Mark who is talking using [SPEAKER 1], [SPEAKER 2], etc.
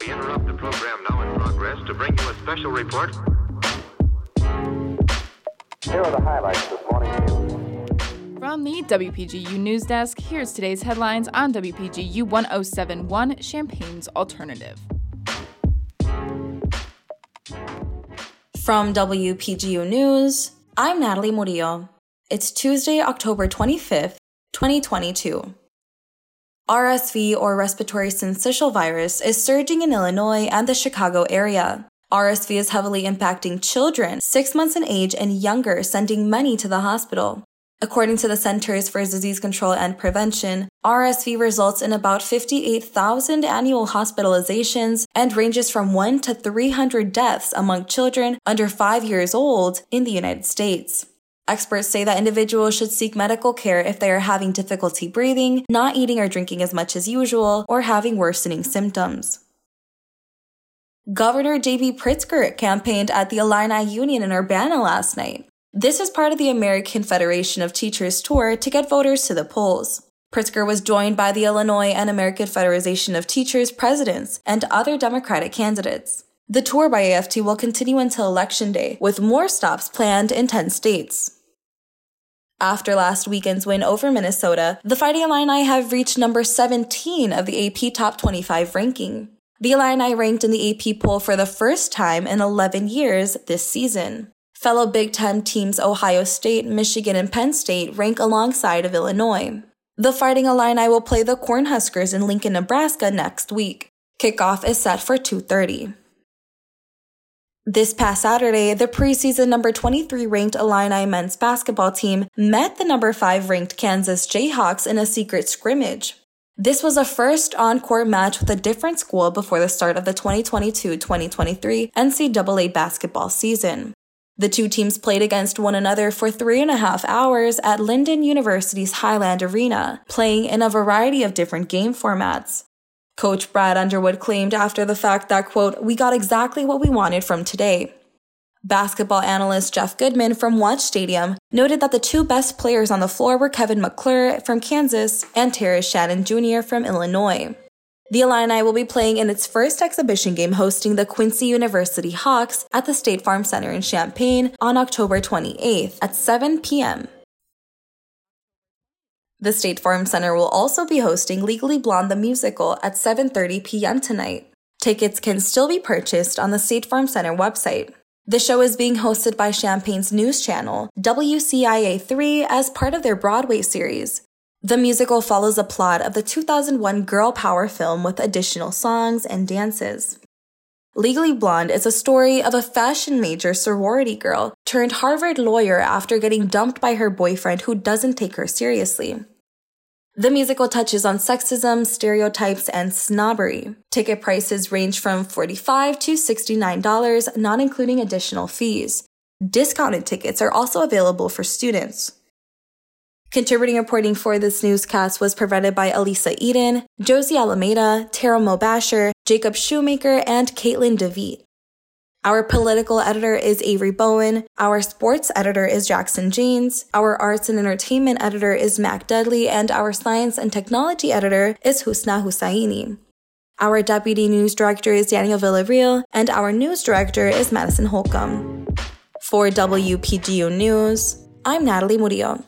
[SPEAKER 1] We interrupt the program now in progress to bring you a special report.
[SPEAKER 2] Here are the highlights this morning news.
[SPEAKER 3] From the WPGU News Desk, here's today's headlines on WPGU 1071 Champaign's Alternative.
[SPEAKER 4] From WPGU News, I'm Natalie Murillo. It's Tuesday, October 25th, 2022. RSV or respiratory syncytial virus is surging in Illinois and the Chicago area. RSV is heavily impacting children 6 months in age and younger, sending many to the hospital. According to the Centers for Disease Control and Prevention, RSV results in about 58,000 annual hospitalizations and ranges from 1 to 300 deaths among children under 5 years old in the United States. Experts say that individuals should seek medical care if they are having difficulty breathing, not eating or drinking as much as usual, or having worsening symptoms. Governor J.B. Pritzker campaigned at the Illini Union in Urbana last night. This is part of the American Federation of Teachers tour to get voters to the polls. Pritzker was joined by the Illinois and American Federation of Teachers presidents and other Democratic candidates. The tour by AFT will continue until Election Day, with more stops planned in 10 states. After last weekend's win over Minnesota, the Fighting Illini have reached number 17 of the AP Top 25 ranking. The Illini ranked in the AP poll for the first time in 11 years this season. Fellow Big Ten teams Ohio State, Michigan, and Penn State rank alongside of Illinois. The Fighting Illini will play the Cornhuskers in Lincoln, Nebraska next week. Kickoff is set for 2:30. This past Saturday, the preseason number 23 ranked Illini men's basketball team met the number 5 ranked Kansas Jayhawks in a secret scrimmage. This was a first on court match with a different school before the start of the 2022 2023 NCAA basketball season. The two teams played against one another for three and a half hours at Linden University's Hyland Arena, playing in a variety of different game formats. Coach Brad Underwood claimed after the fact that, quote, we got exactly what we wanted from today. Basketball analyst Jeff Goodman from Watch Stadium noted that the two best players on the floor were Kevin McCullar from Kansas and Terrence Shannon Jr. from Illinois. The Illini will be playing in its first exhibition game hosting the Quincy University Hawks at the State Farm Center in Champaign on October 28th at 7 p.m. The State Farm Center will also be hosting Legally Blonde the musical at 7:30 p.m. tonight. Tickets can still be purchased on the State Farm Center website. The show is being hosted by Champaign's news channel, WCIA3, as part of their Broadway series. The musical follows the plot of the 2001 girl power film with additional songs and dances. Legally Blonde is a story of a fashion major sorority girl turned Harvard lawyer after getting dumped by her boyfriend who doesn't take her seriously. The musical touches on sexism, stereotypes, and snobbery. Ticket prices range from 45 to $69, not including additional fees. Discounted tickets are also available for students. Contributing reporting for this newscast was provided by Elisa Eden, Josie Alameda, Tara Mobasher, Jacob Shoemaker, and Caitlin DeVete. Our political editor is Avery Bowen. Our sports editor is Jackson James. Our arts and entertainment editor is Mac Dudley. And our science and technology editor is Husna Hussaini. Our deputy news director is Daniel Villarreal. And our news director is Madison Holcomb. For WPGU News, I'm Natalie Murillo.